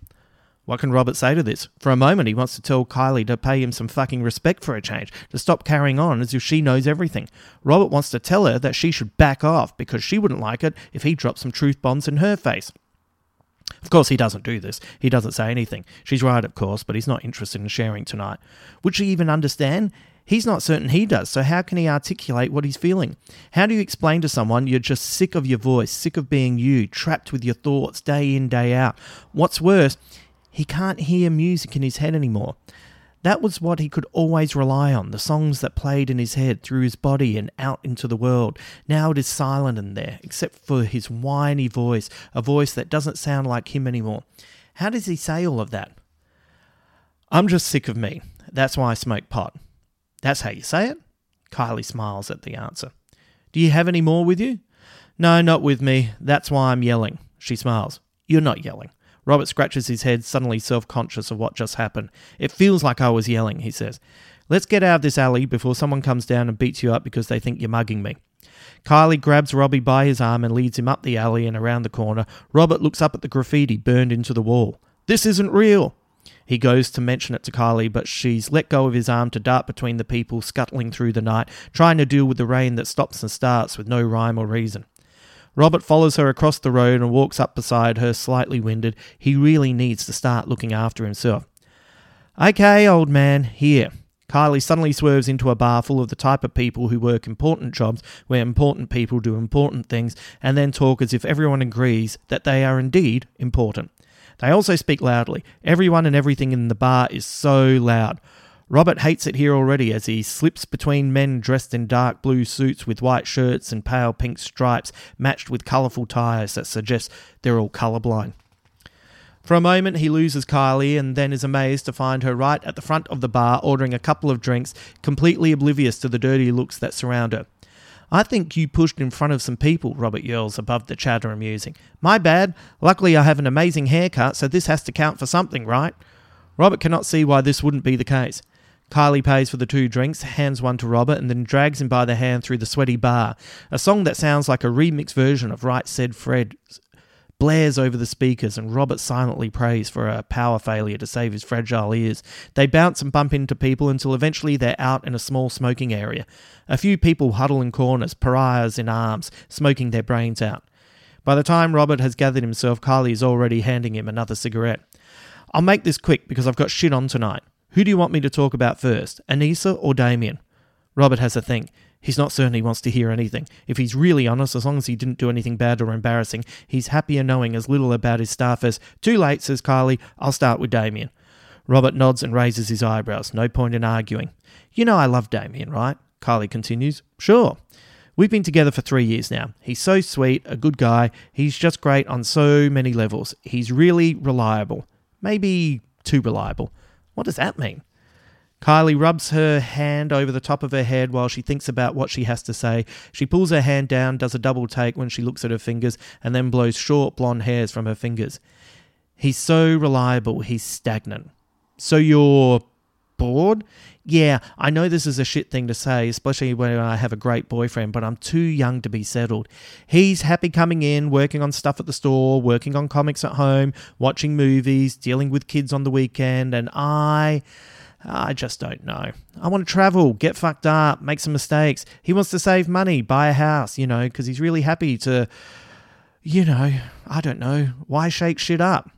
What can Robert say to this? For a moment, he wants to tell Kylee to pay him some fucking respect for a change, to stop carrying on as if she knows everything. Robert wants to tell her that she should back off because she wouldn't like it if he dropped some truth bombs in her face. Of course, he doesn't do this. He doesn't say anything. She's right, of course, but he's not interested in sharing tonight. Would she even understand? He's not certain he does, so how can he articulate what he's feeling? How do you explain to someone you're just sick of your voice, sick of being you, trapped with your thoughts day in, day out? What's worse, he can't hear music in his head anymore. That was what he could always rely on the songs that played in his head through his body and out into the world. Now it is silent in there, except for his whiny voice, a voice that doesn't sound like him anymore. How does he say all of that? I'm just sick of me. That's why I smoke pot. That's how you say it? Kylee smiles at the answer. Do you have any more with you? No, not with me. That's why I'm yelling. She smiles. You're not yelling. Robert scratches his head, suddenly self conscious of what just happened. It feels like I was yelling, he says. Let's get out of this alley before someone comes down and beats you up because they think you're mugging me. Kylee grabs Robbie by his arm and leads him up the alley and around the corner. Robert looks up at the graffiti burned into the wall. This isn't real. He goes to mention it to Kylee, but she's let go of his arm to dart between the people scuttling through the night, trying to deal with the rain that stops and starts with no rhyme or reason. Robert follows her across the road and walks up beside her, slightly winded. He really needs to start looking after himself. Okay, old man, here. Kylee suddenly swerves into a bar full of the type of people who work important jobs where important people do important things and then talk as if everyone agrees that they are indeed important. They also speak loudly. Everyone and everything in the bar is so loud. Robert hates it here already as he slips between men dressed in dark blue suits with white shirts and pale pink stripes matched with colourful ties that suggest they're all colourblind. For a moment, he loses Kylee and then is amazed to find her right at the front of the bar ordering a couple of drinks, completely oblivious to the dirty looks that surround her. I think you pushed in front of some people, Robert yells above the chatter and musing. My bad. Luckily, I have an amazing haircut, so this has to count for something, right? Robert cannot see why this wouldn't be the case. Kylee pays for the two drinks, hands one to Robert, and then drags him by the hand through the sweaty bar. A song that sounds like a remix version of Right Said Fred blares over the speakers, and Robert silently prays for a power failure to save his fragile ears. They bounce and bump into people until eventually they're out in a small smoking area. A few people huddle in corners, pariahs in arms, smoking their brains out. By the time Robert has gathered himself, Kylee is already handing him another cigarette. I'll make this quick because I've got shit on tonight. Who do you want me to talk about first, Anissa or Damien? Robert has a think. He's not certain he wants to hear anything. If he's really honest, as long as he didn't do anything bad or embarrassing, he's happier knowing as little about his staff as, too late, says Kylee, I'll start with Damien. Robert nods and raises his eyebrows. No point in arguing. You know I love Damien, right? Kylee continues. Sure. We've been together for three years now. He's so sweet, a good guy. He's just great on so many levels. He's really reliable. Maybe too reliable. What does that mean? Kylee rubs her hand over the top of her head while she thinks about what she has to say. She pulls her hand down, does a double take when she looks at her fingers, and then blows short blonde hairs from her fingers. He's so reliable, he's stagnant. So you're bored? Yeah, I know this is a shit thing to say, especially when I have a great boyfriend, but I'm too young to be settled. He's happy coming in, working on stuff at the store, working on comics at home, watching movies, dealing with kids on the weekend, and I. I just don't know. I want to travel, get fucked up, make some mistakes. He wants to save money, buy a house, you know, because he's really happy to, you know, I don't know, why shake shit up?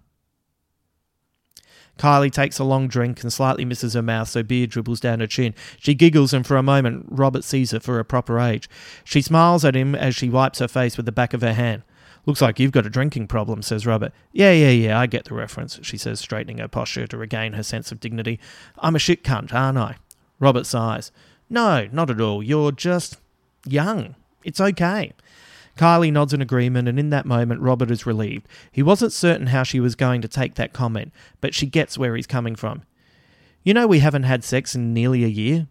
Kylee takes a long drink and slightly misses her mouth, so beer dribbles down her chin. She giggles, and for a moment, Robert sees her for her proper age. She smiles at him as she wipes her face with the back of her hand. Looks like you've got a drinking problem, says Robert. Yeah, yeah, yeah, I get the reference, she says, straightening her posture to regain her sense of dignity. I'm a shit cunt, aren't I? Robert sighs. No, not at all. You're just young. It's okay. Kylee nods in agreement, and in that moment, Robert is relieved. He wasn't certain how she was going to take that comment, but she gets where he's coming from. You know, we haven't had sex in nearly a year.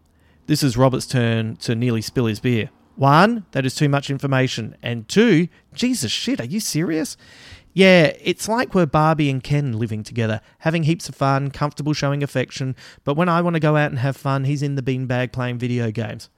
This is Robert's turn to nearly spill his beer. One, that is too much information. And two, Jesus shit, are you serious? Yeah, it's like we're Barbie and Ken living together, having heaps of fun, comfortable showing affection, but when I want to go out and have fun, he's in the beanbag playing video games.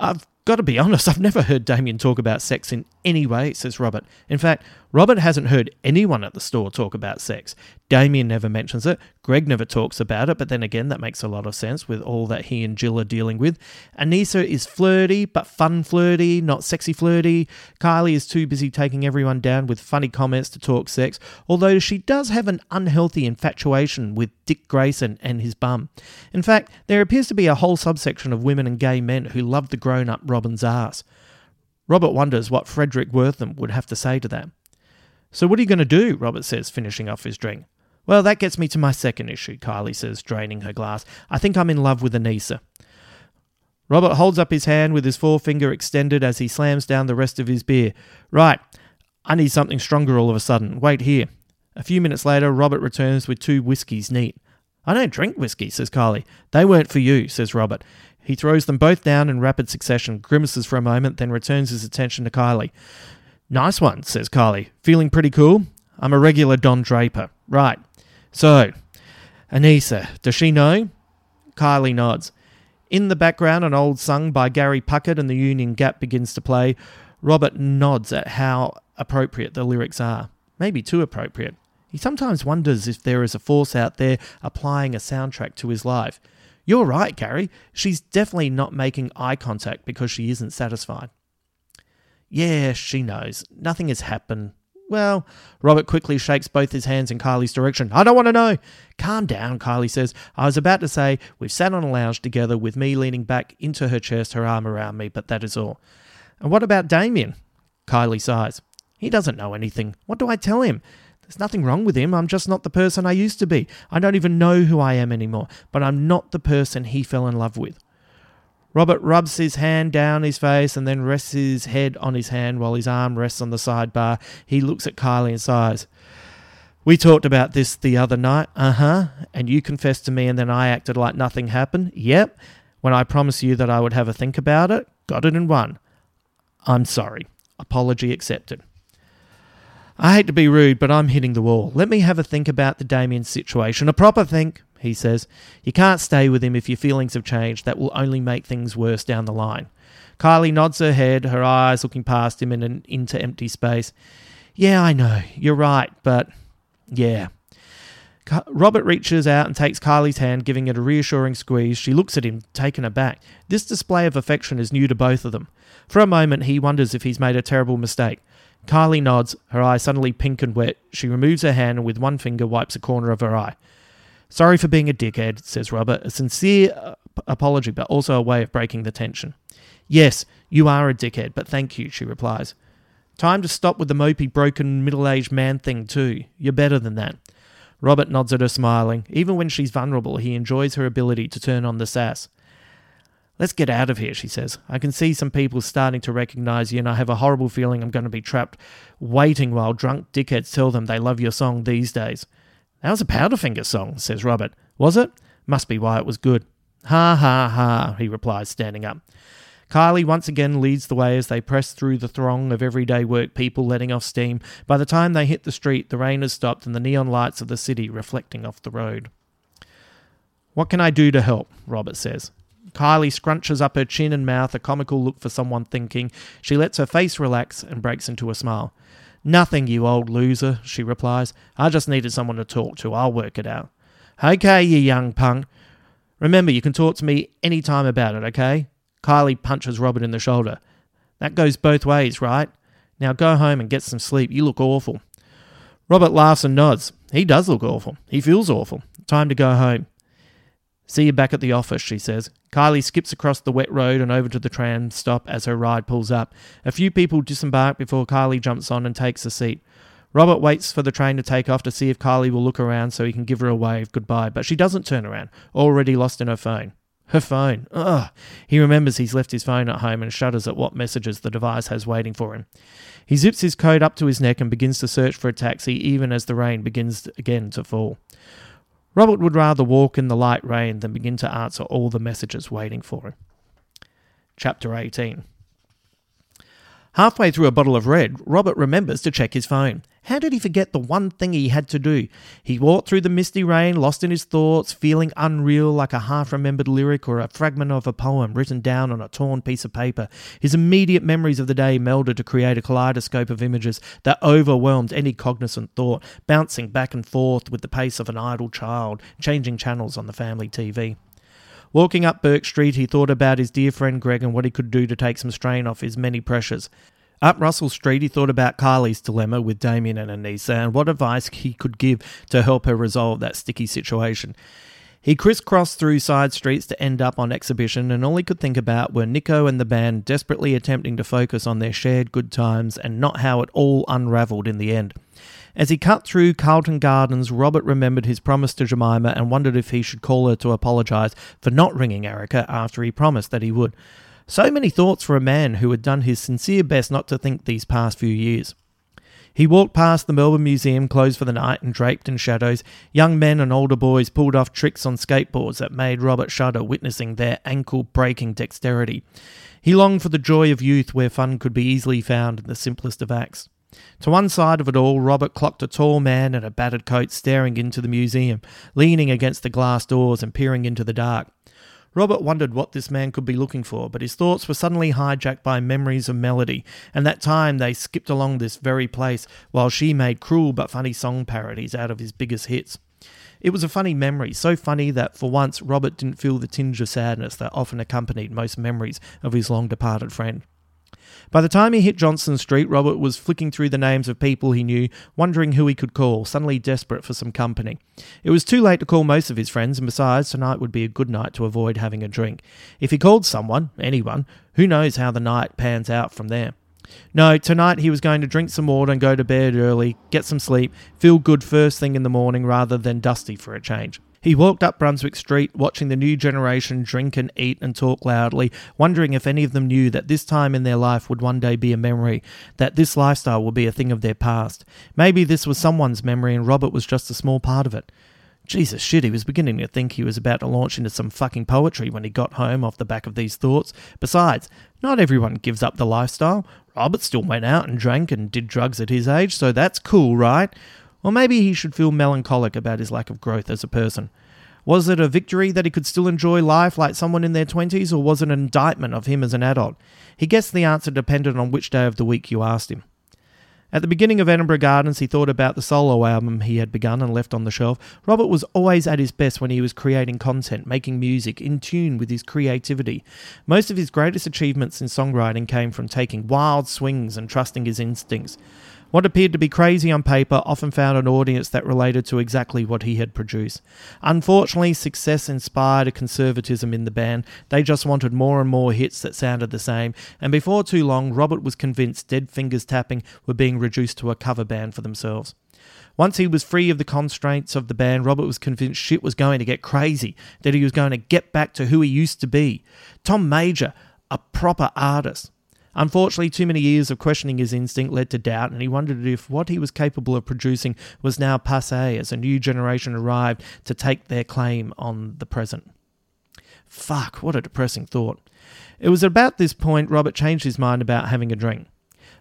I've got to be honest, I've never heard Damien talk about sex in any way, says Robert. In fact, Robert hasn't heard anyone at the store talk about sex. Damien never mentions it. Greg never talks about it, but then again, that makes a lot of sense with all that he and Jill are dealing with. Anissa is flirty, but fun flirty, not sexy flirty. Kylee is too busy taking everyone down with funny comments to talk sex, although she does have an unhealthy infatuation with Dick Grayson and his bum. In fact, there appears to be a whole subsection of women and gay men who love the grown up Robin's ass. Robert wonders what Fredric Wertham would have to say to that. So, what are you going to do? Robert says, finishing off his drink. Well, that gets me to my second issue, Kylee says, draining her glass. I think I'm in love with Anissa. Robert holds up his hand with his forefinger extended as he slams down the rest of his beer. Right, I need something stronger all of a sudden. Wait here. A few minutes later, Robert returns with two whiskies neat. I don't drink whiskey, says Kylee. They weren't for you, says Robert. He throws them both down in rapid succession, grimaces for a moment, then returns his attention to Kylee. Nice one, says Kylee. Feeling pretty cool? I'm a regular Don Draper. Right. So, Anissa, does she know? Kylie nods. In the background, an old song by Gary Puckett and the Union Gap begins to play. Robert nods at how appropriate the lyrics are. Maybe too appropriate. He sometimes wonders if there is a force out there applying a soundtrack to his life. You're right, Gary. She's definitely not making eye contact because she isn't satisfied. Yeah, she knows. Nothing has happened. Well, Robert quickly shakes both his hands in Kylee's direction. I don't want to know. Calm down, Kylee says. I was about to say, we've sat on a lounge together with me leaning back into her chest, her arm around me, but that is all. And what about Damien? Kylee sighs. He doesn't know anything. What do I tell him? There's nothing wrong with him. I'm just not the person I used to be. I don't even know who I am anymore, but I'm not the person he fell in love with. Robert rubs his hand down his face and then rests his head on his hand while his arm rests on the sidebar. He looks at Kylee and sighs. We talked about this the other night. Uh huh. And you confessed to me, and then I acted like nothing happened. Yep. When I promised you that I would have a think about it, got it in one. I'm sorry. Apology accepted. I hate to be rude, but I'm hitting the wall. Let me have a think about the Damien situation. A proper think, he says. You can't stay with him if your feelings have changed. That will only make things worse down the line. Kylee nods her head, her eyes looking past him into empty space. Yeah, I know. You're right, but yeah. Robert reaches out and takes Kylee's hand, giving it a reassuring squeeze. She looks at him, taken aback. This display of affection is new to both of them. For a moment, he wonders if he's made a terrible mistake. Kylee nods, her eyes suddenly pink and wet. She removes her hand and with one finger wipes a corner of her eye. Sorry for being a dickhead, says Robert, a sincere apology, but also a way of breaking the tension. Yes, you are a dickhead, but thank you, she replies. Time to stop with the mopey, broken, middle aged man thing, too. You're better than that. Robert nods at her, smiling. Even when she's vulnerable, he enjoys her ability to turn on the sass. Let's get out of here, she says. I can see some people starting to recognize you, and I have a horrible feeling I'm going to be trapped waiting while drunk dickheads tell them they love your song these days. That was a Powderfinger song, says Robert. Was it? Must be why it was good. Ha ha ha, he replies, standing up. Kylee once again leads the way as they press through the throng of everyday work people letting off steam. By the time they hit the street, the rain has stopped and the neon lights of the city reflecting off the road. What can I do to help? Robert says. Kylee scrunches up her chin and mouth, a comical look for someone thinking. She lets her face relax and breaks into a smile. Nothing, you old loser, she replies. I just needed someone to talk to. I'll work it out. Okay, you young punk. Remember, you can talk to me any time about it, okay? Kylee punches Robert in the shoulder. That goes both ways, right? Now go home and get some sleep. You look awful. Robert laughs and nods. He does look awful. He feels awful. Time to go home. See you back at the office, she says. Kylee skips across the wet road and over to the tram stop as her ride pulls up. A few people disembark before Kylee jumps on and takes a seat. Robert waits for the train to take off to see if Kylee will look around so he can give her a wave goodbye, but she doesn't turn around, already lost in her phone. Her phone. Ugh. He remembers he's left his phone at home and shudders at what messages the device has waiting for him. He zips his coat up to his neck and begins to search for a taxi even as the rain begins again to fall. Robert would rather walk in the light rain than begin to answer all the messages waiting for him. Chapter 18 Halfway through a bottle of red, Robert remembers to check his phone. How did he forget the one thing he had to do? He walked through the misty rain, lost in his thoughts, feeling unreal like a half remembered lyric or a fragment of a poem written down on a torn piece of paper. His immediate memories of the day melded to create a kaleidoscope of images that overwhelmed any cognizant thought, bouncing back and forth with the pace of an idle child, changing channels on the family TV. Walking up Bourke Street, he thought about his dear friend Greg and what he could do to take some strain off his many pressures. Up Russell Street, he thought about Kylee's dilemma with Damien and Anissa and what advice he could give to help her resolve that sticky situation. He crisscrossed through side streets to end up on exhibition, and all he could think about were Nikko and the band desperately attempting to focus on their shared good times and not how it all unravelled in the end. As he cut through Carlton Gardens, Robert remembered his promise to Jemima and wondered if he should call her to apologise for not ringing Erica after he promised that he would. So many thoughts for a man who had done his sincere best not to think these past few years. He walked past the Melbourne Museum, closed for the night and draped in shadows. Young men and older boys pulled off tricks on skateboards that made Robert shudder, witnessing their ankle breaking dexterity. He longed for the joy of youth where fun could be easily found in the simplest of acts. To one side of it all, Robert clocked a tall man in a battered coat staring into the museum, leaning against the glass doors and peering into the dark. Robert wondered what this man could be looking for, but his thoughts were suddenly hijacked by memories of Melody and that time they skipped along this very place while she made cruel but funny song parodies out of his biggest hits. It was a funny memory, so funny that for once Robert didn't feel the tinge of sadness that often accompanied most memories of his long departed friend. By the time he hit Johnston Street, Robert was flicking through the names of people he knew, wondering who he could call, suddenly desperate for some company. It was too late to call most of his friends, and besides, tonight would be a good night to avoid having a drink. If he called someone, anyone, who knows how the night pans out from there. No, tonight he was going to drink some water and go to bed early, get some sleep, feel good first thing in the morning rather than dusty for a change. He walked up Brunswick Street, watching the new generation drink and eat and talk loudly, wondering if any of them knew that this time in their life would one day be a memory, that this lifestyle would be a thing of their past. Maybe this was someone's memory and Robert was just a small part of it. Jesus shit, he was beginning to think he was about to launch into some fucking poetry when he got home off the back of these thoughts. Besides, not everyone gives up the lifestyle. Robert still went out and drank and did drugs at his age, so that's cool, right? Or maybe he should feel melancholic about his lack of growth as a person. Was it a victory that he could still enjoy life like someone in their 20s, or was it an indictment of him as an adult? He guessed the answer depended on which day of the week you asked him. At the beginning of Edinburgh Gardens, he thought about the solo album he had begun and left on the shelf. Robert was always at his best when he was creating content, making music, in tune with his creativity. Most of his greatest achievements in songwriting came from taking wild swings and trusting his instincts. What appeared to be crazy on paper often found an audience that related to exactly what he had produced. Unfortunately, success inspired a conservatism in the band. They just wanted more and more hits that sounded the same, and before too long, Robert was convinced Dead Fingers Tapping were being reduced to a cover band for themselves. Once he was free of the constraints of the band, Robert was convinced shit was going to get crazy, that he was going to get back to who he used to be. Tom Major, a proper artist. Unfortunately, too many years of questioning his instinct led to doubt, and he wondered if what he was capable of producing was now passe as a new generation arrived to take their claim on the present. Fuck, what a depressing thought. It was about this point Robert changed his mind about having a drink.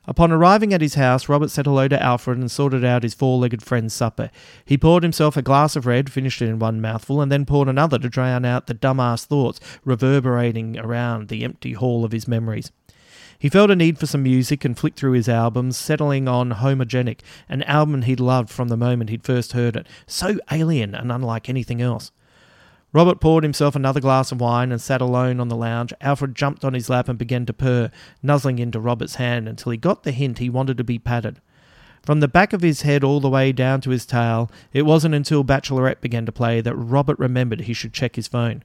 Upon arriving at his house, Robert said hello to Alfred and sorted out his four legged friend's supper. He poured himself a glass of red, finished it in one mouthful, and then poured another to drown out the dumbass thoughts reverberating around the empty hall of his memories. He felt a need for some music and flicked through his albums, settling on Homogenic, an album he'd loved from the moment he'd first heard it, so alien and unlike anything else. Robert poured himself another glass of wine and sat alone on the lounge. Alfred jumped on his lap and began to purr, nuzzling into Robert's hand until he got the hint he wanted to be patted. From the back of his head all the way down to his tail, it wasn't until Bachelorette began to play that Robert remembered he should check his phone.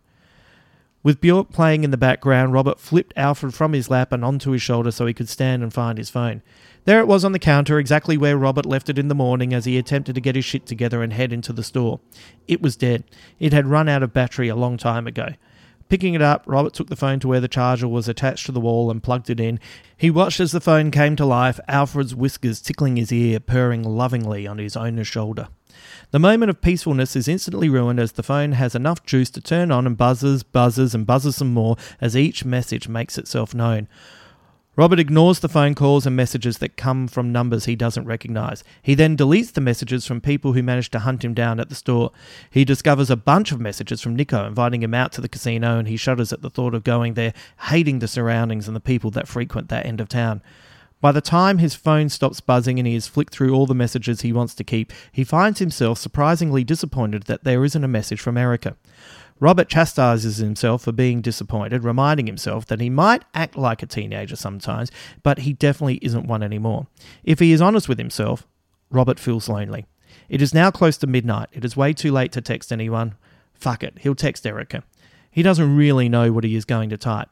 With Bjork playing in the background, Robert flipped Alfred from his lap and onto his shoulder so he could stand and find his phone. There it was on the counter, exactly where Robert left it in the morning as he attempted to get his shit together and head into the store. It was dead. It had run out of battery a long time ago. Picking it up, Robert took the phone to where the charger was attached to the wall and plugged it in. He watched as the phone came to life, Alfred's whiskers tickling his ear, purring lovingly on his owner's shoulder. The moment of peacefulness is instantly ruined as the phone has enough juice to turn on and buzzes, buzzes, and buzzes some more as each message makes itself known. Robert ignores the phone calls and messages that come from numbers he doesn't recognize. He then deletes the messages from people who managed to hunt him down at the store. He discovers a bunch of messages from Nikko inviting him out to the casino, and he shudders at the thought of going there, hating the surroundings and the people that frequent that end of town. By the time his phone stops buzzing and he has flicked through all the messages he wants to keep, he finds himself surprisingly disappointed that there isn't a message from Erica. Robert chastises himself for being disappointed, reminding himself that he might act like a teenager sometimes, but he definitely isn't one anymore. If he is honest with himself, Robert feels lonely. It is now close to midnight. It is way too late to text anyone. Fuck it, he'll text Erica. He doesn't really know what he is going to type.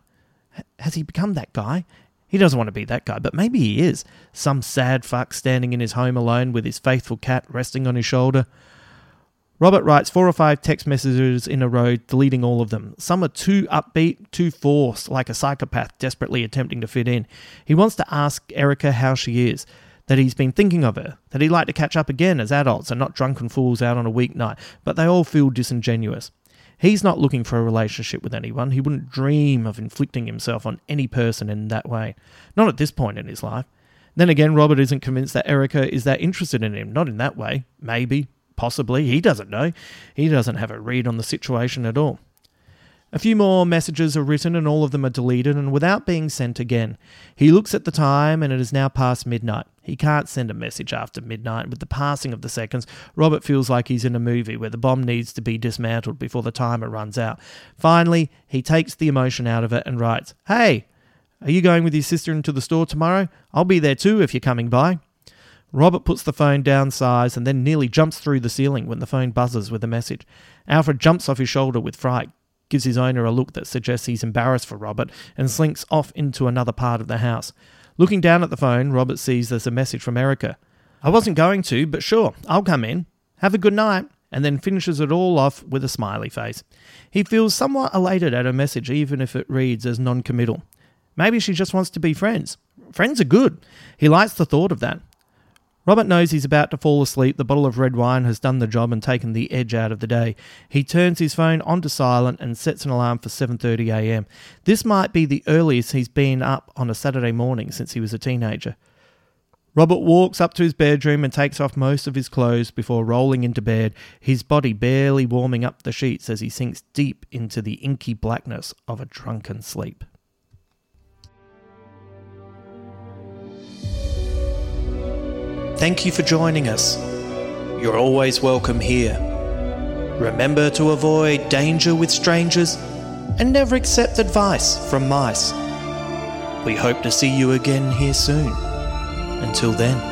Has he become that guy? He doesn't want to be that guy, but maybe he is. Some sad fuck standing in his home alone with his faithful cat resting on his shoulder. Robert writes four or five text messages in a row, deleting all of them. Some are too upbeat, too forced, like a psychopath desperately attempting to fit in. He wants to ask Erica how she is, that he's been thinking of her, that he'd like to catch up again as adults and not drunken fools out on a weeknight, but they all feel disingenuous. He's not looking for a relationship with anyone. He wouldn't dream of inflicting himself on any person in that way. Not at this point in his life. Then again, Robert isn't convinced that Erica is that interested in him. Not in that way. Maybe. Possibly. He doesn't know. He doesn't have a read on the situation at all. A few more messages are written and all of them are deleted and without being sent again. He looks at the time and it is now past midnight. He can't send a message after midnight. With the passing of the seconds, Robert feels like he's in a movie where the bomb needs to be dismantled before the timer runs out. Finally, he takes the emotion out of it and writes, Hey, are you going with your sister into the store tomorrow? I'll be there too if you're coming by. Robert puts the phone downsize and then nearly jumps through the ceiling when the phone buzzes with a message. Alfred jumps off his shoulder with fright, gives his owner a look that suggests he's embarrassed for Robert, and slinks off into another part of the house. Looking down at the phone, Robert sees there's a message from Erica. I wasn't going to, but sure, I'll come in. Have a good night. And then finishes it all off with a smiley face. He feels somewhat elated at her message, even if it reads as non committal. Maybe she just wants to be friends. Friends are good. He likes the thought of that. Robert knows he's about to fall asleep. The bottle of red wine has done the job and taken the edge out of the day. He turns his phone onto silent and sets an alarm for 7:30 a.m. This might be the earliest he's been up on a Saturday morning since he was a teenager. Robert walks up to his bedroom and takes off most of his clothes before rolling into bed, his body barely warming up the sheets as he sinks deep into the inky blackness of a drunken sleep. Thank you for joining us. You're always welcome here. Remember to avoid danger with strangers and never accept advice from mice. We hope to see you again here soon. Until then.